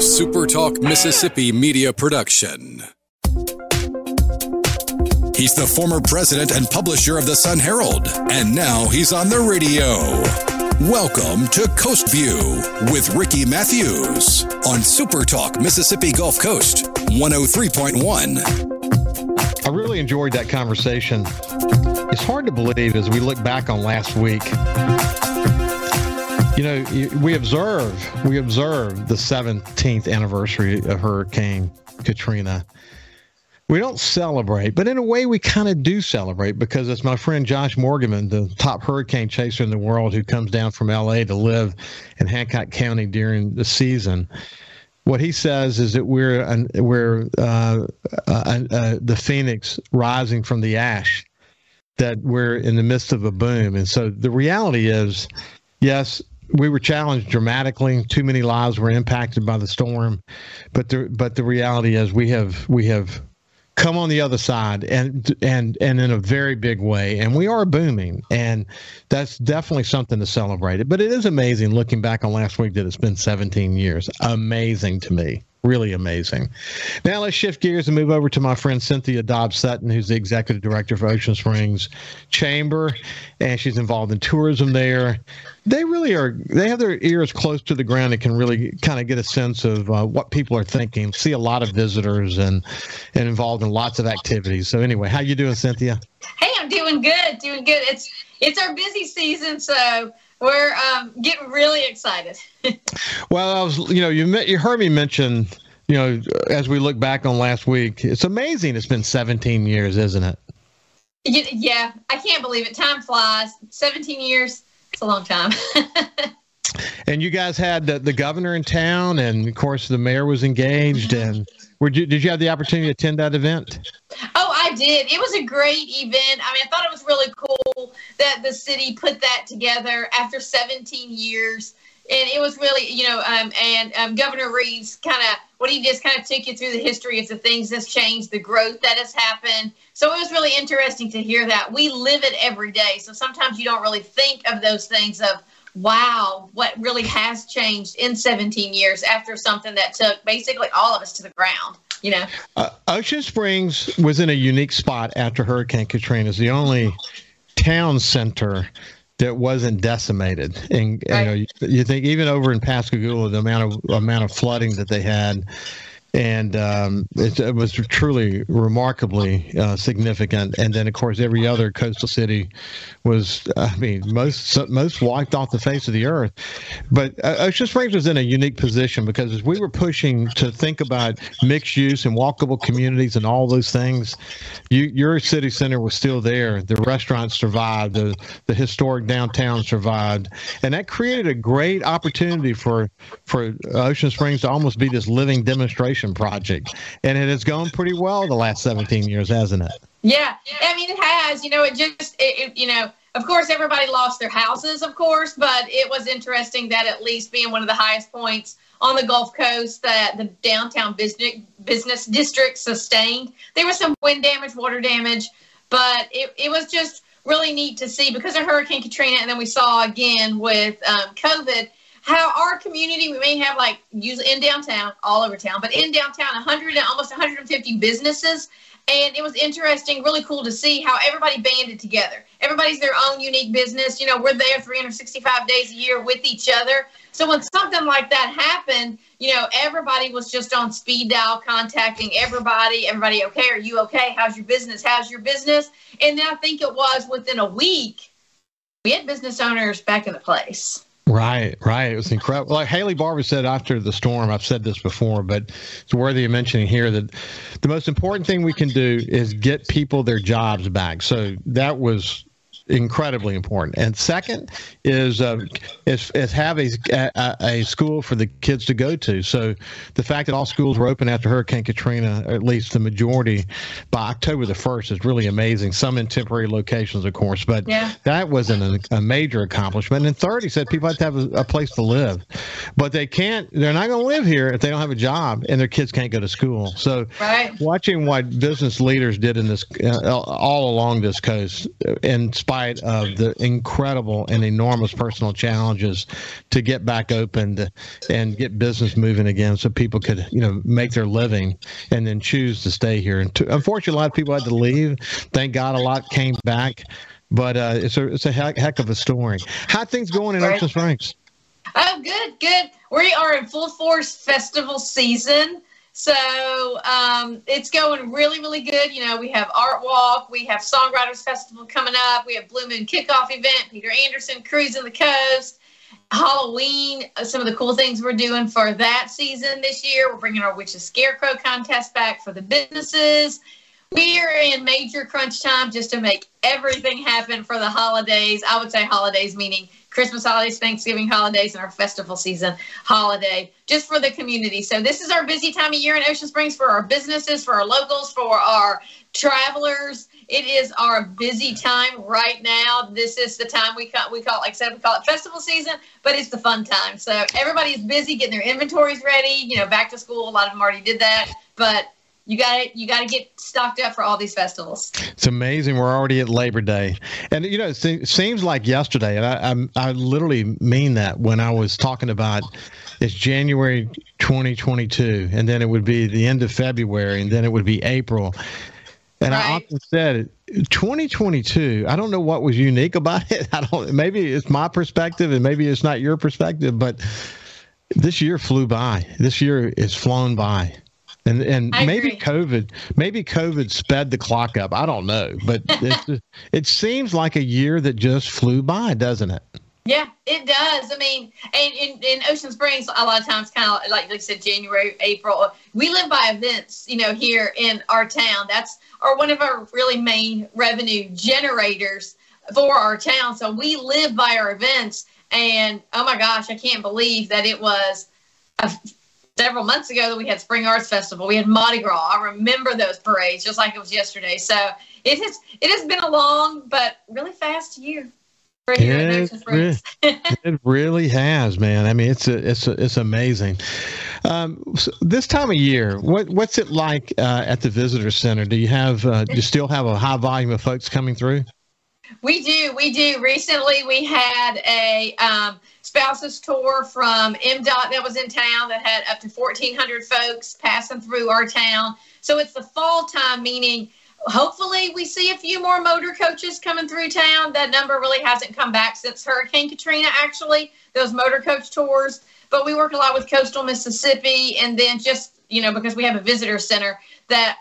SuperTalk Mississippi media production. He's the former president and publisher of the Sun Herald, and now he's on the radio. Welcome to Coast View with Ricky Matthews on SuperTalk Mississippi Gulf Coast 103.1. I really enjoyed that conversation. It's hard to believe as we look back on last week you know, we observe we observe the 17th anniversary of Hurricane Katrina. We don't celebrate, but in a way, we kind of do celebrate because it's my friend Josh Morgerman, the top hurricane chaser in the world, who comes down from LA to live in Hancock County during the season. What he says is that we're an, we're uh, uh, uh, the phoenix rising from the ash, that we're in the midst of a boom, and so the reality is, yes, we were challenged dramatically. Too many lives were impacted by the storm, but the but the reality is we have we have come on the other side and and and in a very big way. And we are booming. And that's definitely something to celebrate it. But it is amazing looking back on last week that it's been 17 years. Amazing to me really amazing. Now let's shift gears and move over to my friend Cynthia Dobbs Sutton, who's the executive director of Ocean Springs Chamber, and she's involved in tourism there. They really are. They have their ears close to the ground and can really kind of get a sense of uh, what people are thinking. See a lot of visitors and and involved in lots of activities. So anyway, how you doing, Cynthia? Hey, I'm doing good. Doing good. It's it's our busy season, so we're um, getting really excited. well, I was, you know, you met, you heard me mention, you know, as we look back on last week, it's amazing. It's been 17 years, isn't it? Yeah, I can't believe it. Time flies. 17 years. It's a long time. and you guys had the, the, governor in town, and of course the mayor was engaged. And were you, did you have the opportunity to attend that event? Oh, I did. It was a great event. I mean, I thought it was really cool that the city put that together after 17 years. And it was really, you know, um, and um, Governor Reeves kind of, what he just kind of took you through the history of the things that's changed, the growth that has happened. So it was really interesting to hear that. We live it every day. So sometimes you don't really think of those things of, wow, what really has changed in 17 years after something that took basically all of us to the ground you know. Uh, Ocean Springs was in a unique spot after Hurricane Katrina. It's the only town center that wasn't decimated. And right. you know, you, you, think even over in Pascagoula, the amount of amount of flooding that they had and um, it, it, was truly remarkably uh, significant. And then, of course, every other coastal city was, I mean, most most wiped off the face of the earth. But uh, Ocean Springs was in a unique position because as we were pushing to think about mixed use and walkable communities and all those things, you, your city center was still there. The restaurants survived. The the historic downtown survived, and that created a great opportunity for for Ocean Springs to almost be this living demonstration project, and it has gone pretty well the last 17 years, hasn't it? Yeah, I mean it has. You know, it just it, it, you know. Of course, everybody lost their houses, of course, but it was interesting that at least being one of the highest points on the Gulf Coast that the downtown business business district sustained. There was some wind damage, water damage, but it, it was just really neat to see because of Hurricane Katrina, and then we saw again with um, COVID how our community we may have like usually in downtown all over town but in downtown 100 almost 150 businesses. And it was interesting really cool to see how everybody banded together. Everybody's their own unique business. You know we're there 365 days a year with each other. So when something like that happened you know everybody was just on speed dial contacting everybody. Everybody okay are you okay? How's your business? How's your business? And then i think it was within a week we had business owners back in the place Right, right. It was incredible. Like Haley Barbour said after the storm, I've said this before, but it's worthy of mentioning here that the most important thing we can do is get people their jobs back. So that was incredibly important. And second is uh, is, is have a, a, a school for the kids to go to. So the fact that all schools were open after Hurricane Katrina, or at least the majority by October the first, is really amazing. Some in temporary locations, of course, but yeah. that was an, a major accomplishment. And third, he said people have to have a, a place to live, but they can't. They're not going to live here if they don't have a job and their kids can't go to school. So right. watching what business leaders did in this uh, all along this coast, in spite spite of the incredible and enormous personal challenges to get back open and get business moving again so people could, you know, make their living and then choose to stay here. And to, unfortunately, a lot of people had to leave. Thank God a lot came back. But uh, it's a it's a heck, heck of a story. How things going in Ocean Springs? Oh, good, good. We are in full force festival season. So um, it's going really, really good. You know, we have Art Walk, we have Songwriters Festival coming up, we have Blue Moon Kickoff event, Peter Anderson cruising the coast, Halloween. Uh, some of the cool things we're doing for that season this year. We're bringing our Witches Scarecrow contest back for the businesses. We are in major crunch time just to make everything happen for the holidays. I would say holidays meaning Christmas holidays, Thanksgiving holidays, and our festival season holiday just for the community. So this is our busy time of year in Ocean Springs for our businesses, for our locals, for our travelers. It is our busy time right now. This is the time we call we call it, like I said, we call it festival season, but it's the fun time. So everybody's busy getting their inventories ready. You know, back to school. A lot of them already did that, but you got to you got to get stocked up for all these festivals. It's amazing. We're already at Labor Day, and you know it seems like yesterday, and I, I, I literally mean that when I was talking about it's January 2022, and then it would be the end of February, and then it would be April. And right. I often said 2022. I don't know what was unique about it. I don't. Maybe it's my perspective, and maybe it's not your perspective, but this year flew by. This year is flown by. And and I maybe agree. COVID maybe COVID sped the clock up. I don't know, but it, it seems like a year that just flew by, doesn't it? Yeah, it does. I mean, and in, Ocean Springs, a lot of times, kind of like they said, January, April, we live by events. You know, here in our town, that's or one of our really main revenue generators for our town. So we live by our events, and oh my gosh, I can't believe that it was a several months ago that we had Spring Arts Festival. We had Mardi Gras. I remember those parades just like it was yesterday. So it has it has been a long but really fast year. It, really, it really has, man. I mean, it's a, it's a, it's amazing. Um, so this time of year, what what's it like uh, at the visitor center? Do you have uh, do you still have a high volume of folks coming through? We do, we do. Recently, we had a um, spouses tour from MDOT that was in town that had up to 1,400 folks passing through our town. So it's the fall time, meaning hopefully we see a few more motor coaches coming through town. That number really hasn't come back since Hurricane Katrina, actually, those motor coach tours. But we work a lot with coastal Mississippi, and then just, you know, because we have a visitor center that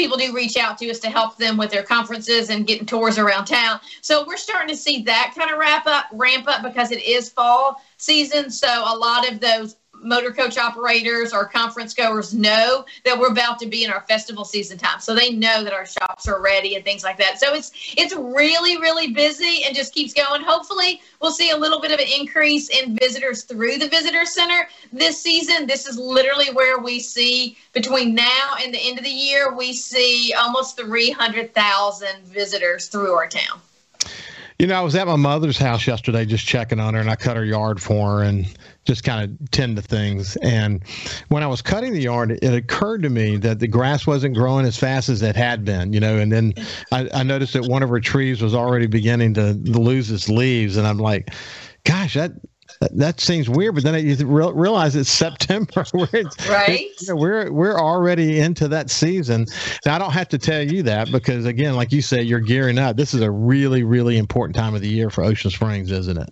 people do reach out to us to help them with their conferences and getting tours around town. So we're starting to see that kind of wrap up, ramp up because it is fall season. So a lot of those motor coach operators or conference goers know that we're about to be in our festival season time. So they know that our shops are ready and things like that. So it's it's really really busy and just keeps going. Hopefully we'll see a little bit of an increase in visitors through the visitor center this season. This is literally where we see between now and the end of the year we see almost 300,000 visitors through our town you know, I was at my mother's house yesterday just checking on her, and I cut her yard for her and just kind of tend to things. And when I was cutting the yard, it occurred to me that the grass wasn't growing as fast as it had been, you know. And then I, I noticed that one of her trees was already beginning to lose its leaves, and I'm like, gosh, that that, seems weird, but then you realize it's September. right. you know, we're we're already into that season. Now I don't have to tell you that because again, like you said, you're gearing up. This is a really really important time of the year for Ocean Springs, isn't it?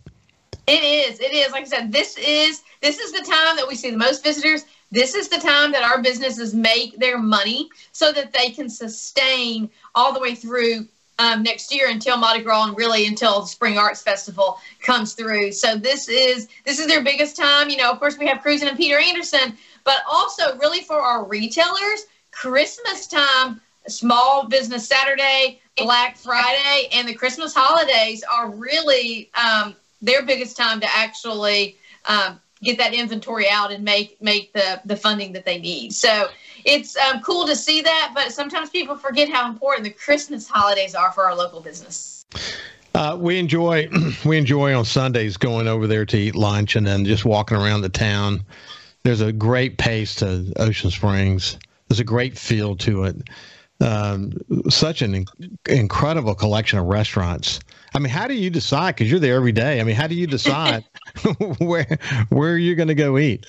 It is. It is. Like I said, this is this is the time that we see the most visitors. This is the time that our businesses make their money so that they can sustain all the way through um, next year until Mardi Gras and really until the Spring Arts Festival comes through. So this is this is their biggest time. You know, of course, we have Cruising and Peter Anderson, but also really for our retailers, Christmas time, Small Business Saturday, Black Friday, and the Christmas holidays are really um, their biggest time to actually um, get that inventory out and make make the the funding that they need. So it's um, cool to see that, but sometimes people forget how important the Christmas holidays are for our local business. Uh, we enjoy we enjoy on Sundays going over there to eat lunch and then just walking around the town. There's a great pace to Ocean Springs. There's a great feel to it. Um, such an in- incredible collection of restaurants I mean, how do you decide? Because you're there every day. I mean, how do you decide where where you're going to go eat?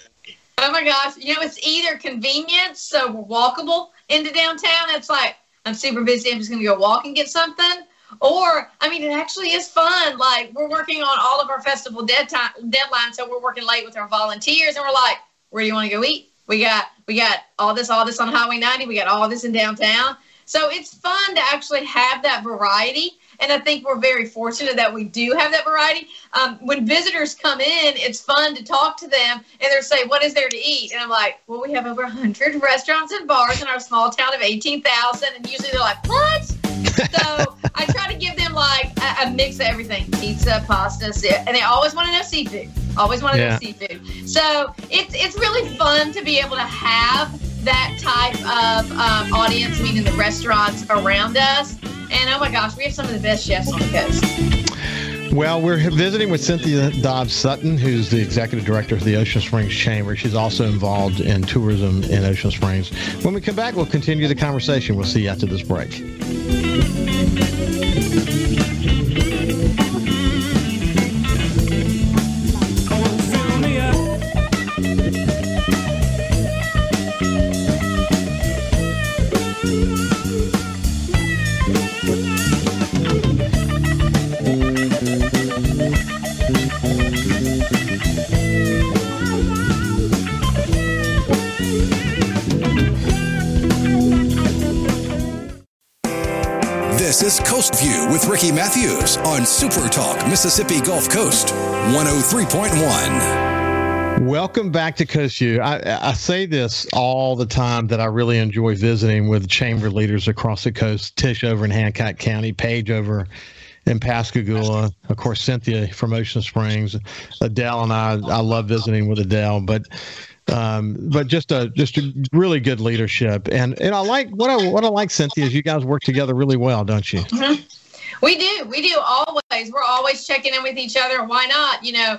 Oh my gosh! You know, it's either convenience, so we're walkable into downtown. It's like I'm super busy. I'm just going to go walk and get something. Or, I mean, it actually is fun. Like we're working on all of our festival dead time, deadlines, so we're working late with our volunteers, and we're like, where do you want to go eat? We got we got all this, all this on Highway 90. We got all this in downtown. So it's fun to actually have that variety. And I think we're very fortunate that we do have that variety. Um, when visitors come in, it's fun to talk to them and they're saying, What is there to eat? And I'm like, Well, we have over 100 restaurants and bars in our small town of 18,000. And usually they're like, What? so I try to give them like a, a, mix of everything pizza, pasta, and they always want to know seafood. Always want to yeah. know seafood. So it's, it's really fun to be able to have that type of um, audience, meaning the restaurants around us. And oh my gosh, we have some of the best chefs on the coast. Well, we're visiting with Cynthia Dobbs Sutton, who's the executive director of the Ocean Springs Chamber. She's also involved in tourism in Ocean Springs. When we come back, we'll continue the conversation. We'll see you after this break. This is Coast View with Ricky Matthews on Super Talk Mississippi Gulf Coast 103.1. Welcome back to Coast View. I, I, say this all the time that I really enjoy visiting with chamber leaders across the coast. Tish over in Hancock County, Paige over in Pascagoula, of course Cynthia from Ocean Springs, Adele and I. I love visiting with Adele, but um, but just a just a really good leadership. And and I like what I what I like, Cynthia, is you guys work together really well, don't you? Mm-hmm. We do, we do always. We're always checking in with each other. Why not? You know,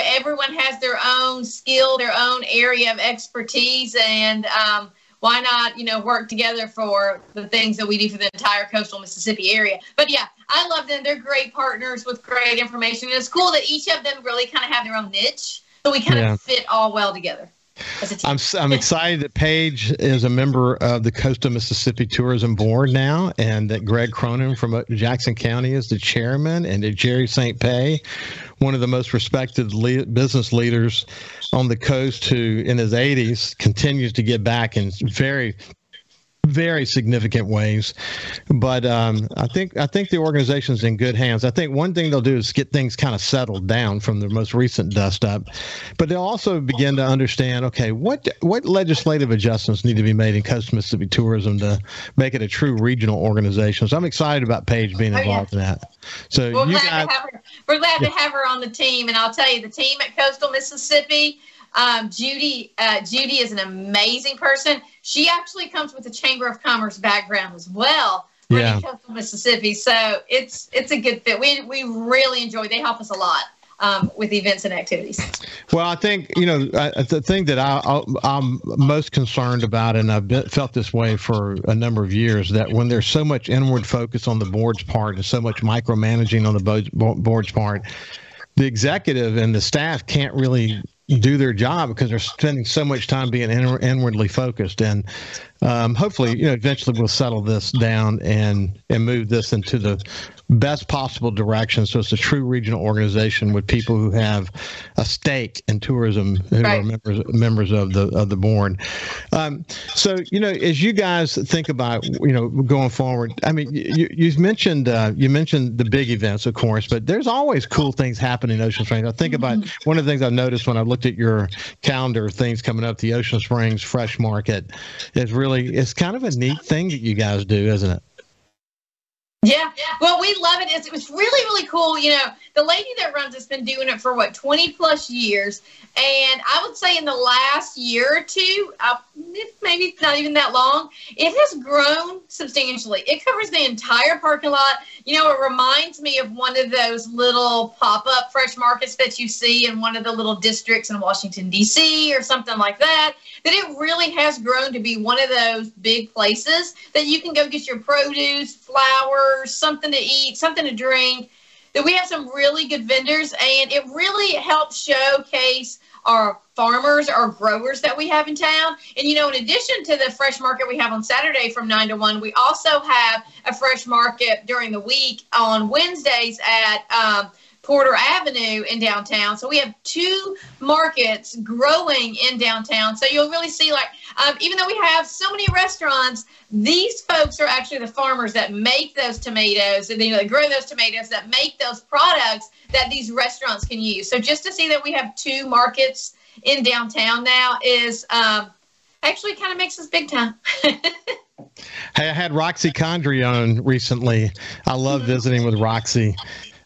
everyone has their own skill, their own area of expertise, and um, why not, you know, work together for the things that we do for the entire coastal Mississippi area? But yeah, I love them. They're great partners with great information. And it's cool that each of them really kind of have their own niche, so we kind yeah. of fit all well together. I'm I'm excited that Paige is a member of the Coastal Mississippi Tourism Board now, and that Greg Cronin from uh, Jackson County is the chairman, and that Jerry St. Pé, one of the most respected le- business leaders on the coast, who in his 80s continues to give back and very very significant ways. But um, I think I think the organization's in good hands. I think one thing they'll do is get things kind of settled down from the most recent dust up, but they'll also begin to understand. Okay, what what legislative adjustments need to be made in Coast Mississippi Tourism to make it a true regional organization? So I'm excited about Paige being involved oh, yeah. in that. So we're glad, guys, we're glad yeah. to have her on the team, and I'll tell you, the team at Coastal Mississippi um, Judy, uh, Judy is an amazing person. She actually comes with a Chamber of Commerce background as well. Yeah. From Mississippi, so it's it's a good fit. We we really enjoy. They help us a lot. Um, with events and activities. Well, I think you know I, the thing that I, am most concerned about, and I've been, felt this way for a number of years, that when there's so much inward focus on the board's part and so much micromanaging on the board's part, the executive and the staff can't really do their job because they're spending so much time being inwardly focused. And um, hopefully you know eventually we'll settle this down and and move this into the best possible direction so it's a true regional organization with people who have a stake in tourism who right. are members members of the of the board um, so you know as you guys think about you know going forward i mean you you mentioned uh, you mentioned the big events of course but there's always cool things happening in ocean springs i think about mm-hmm. one of the things i've noticed when i looked at your calendar things coming up the ocean springs fresh market is really it's kind of a neat thing that you guys do isn't it yeah, well, we love it. It's, it was really, really cool. You know, the lady that runs it's been doing it for what 20 plus years, and I would say in the last year or two, uh, maybe not even that long, it has grown substantially. It covers the entire parking lot. You know, it reminds me of one of those little pop-up fresh markets that you see in one of the little districts in Washington D.C. or something like that. That it really has grown to be one of those big places that you can go get your produce, flowers, something to eat, something to drink that we have some really good vendors, and it really helps showcase our farmers, our growers that we have in town. And you know, in addition to the fresh market we have on Saturday from nine to one, we also have a fresh market during the week on Wednesdays at. Um, Porter Avenue in downtown. So we have two markets growing in downtown. So you'll really see, like, um, even though we have so many restaurants, these folks are actually the farmers that make those tomatoes and you know, they grow those tomatoes that make those products that these restaurants can use. So just to see that we have two markets in downtown now is um, actually kind of makes us big time. Hey, I had Roxy Condry on recently. I love visiting with Roxy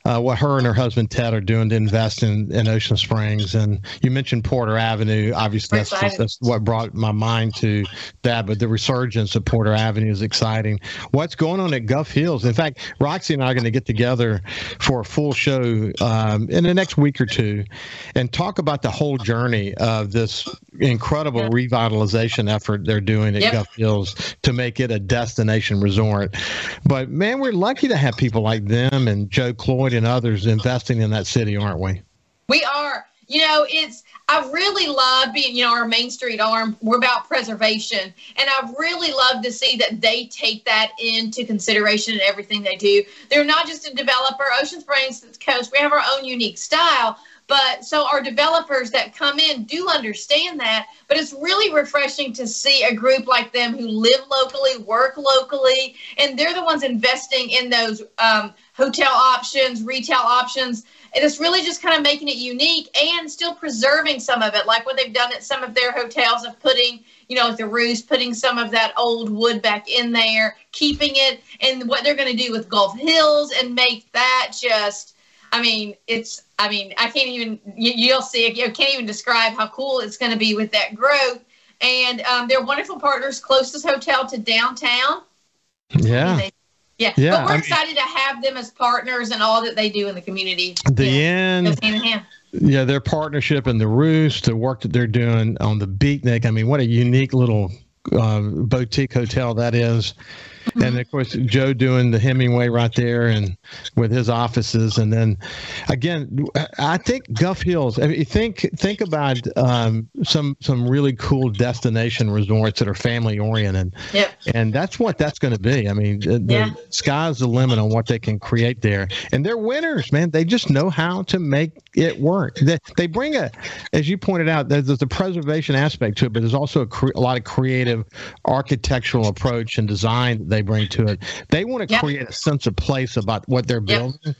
uh, what her and her husband Ted are doing to invest in, in Ocean Springs. And you mentioned Porter Avenue. Obviously, that's, just, that's what brought my mind to that. But the resurgence of Porter Avenue is exciting. What's going on at Gulf Hills? In fact, Roxy and I are going to get together for a full show um, in the next week or two and talk about the whole journey of this incredible revitalization effort they're doing at yep. Gulf Hills to make it a destination resort. But man, we're lucky to have people like them and Joe Cloyd and others investing in that city, aren't we? We are. You know, it's I really love being, you know, our Main Street arm. We're about preservation, and I really love to see that they take that into consideration in everything they do. They're not just a developer. Ocean Springs Coast, we have our own unique style, but so our developers that come in do understand that. But it's really refreshing to see a group like them who live locally, work locally, and they're the ones investing in those um, hotel options, retail options. And it's really just kind of making it unique and still preserving some of it, like what they've done at some of their hotels of putting, you know, the roofs, putting some of that old wood back in there, keeping it, and what they're going to do with Gulf Hills and make that just. I mean, it's. I mean, I can't even. You, will see. I can't even describe how cool it's going to be with that growth. And um, they're wonderful partners. Closest hotel to downtown. Yeah. They, yeah, yeah but we're I excited mean, to have them as partners and all that they do in the community. The yeah, end, hand in hand. Yeah, their partnership and the roost, the work that they're doing on the Beatnik. I mean, what a unique little uh, boutique hotel that is and of course Joe doing the Hemingway right there and with his offices, and then again, I think Gulf Hills. I mean, think think about um, some some really cool destination resorts that are family oriented. Yep. And that's what that's going to be. I mean, the, yeah. the sky's the limit on what they can create there, and they're winners, man. They just know how to make it work. They, they bring a, as you pointed out, there's, there's a preservation aspect to it, but there's also a, cre- a lot of creative architectural approach and design they bring to it. They want to yep. create a sense of place about what they're building. Yep.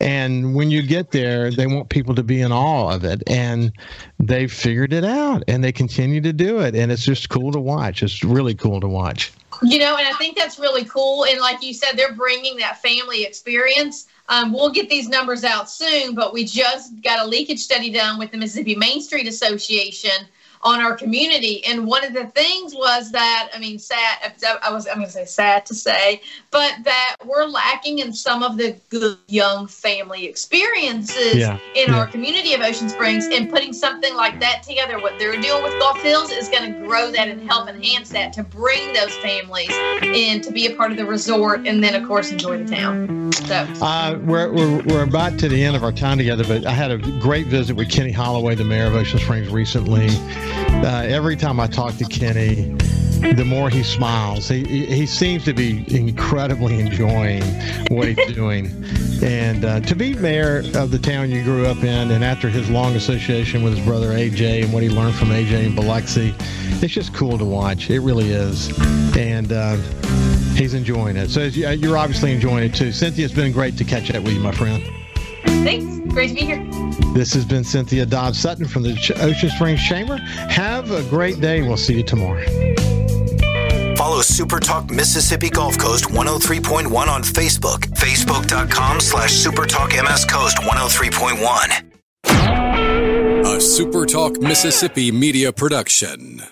And when you get there, they want people to be in awe of it. And they've figured it out and they continue to do it. And it's just cool to watch. It's really cool to watch. You know, and I think that's really cool. And like you said, they're bringing that family experience. Um, we'll get these numbers out soon, but we just got a leakage study done with the Mississippi Main Street Association on our community. And one of the things was that, I mean, sad, I was, I'm going to say sad to say, but that we're lacking in some of the good young family experiences yeah. in yeah. our community of Ocean Springs. And putting something like that together, what they're doing with Gulf Hills is going to grow that and help enhance that to bring those families in to be a part of the resort and then, of course, enjoy the town. So, uh, we're, we're, we're about to the end of our time together, but I had a great visit with Kenny Holloway, the mayor of Ocean Springs, recently. Uh, every time I talk to Kenny, the more he smiles. He, he seems to be incredibly enjoying what he's doing. And uh, to be mayor of the town you grew up in, and after his long association with his brother AJ and what he learned from AJ in Biloxi, it's just cool to watch. It really is. And uh, he's enjoying it. So you're obviously enjoying it too. Cynthia, it's been great to catch up with you, my friend. Thanks. Great to be here. This has been Cynthia Dodds Sutton from the Ocean Springs Chamber. Have a great day. We'll see you tomorrow. Follow Super Talk Mississippi Gulf Coast 103.1 on Facebook. Facebook.com slash Super Talk MS Coast 103.1. A Super Talk Mississippi media production.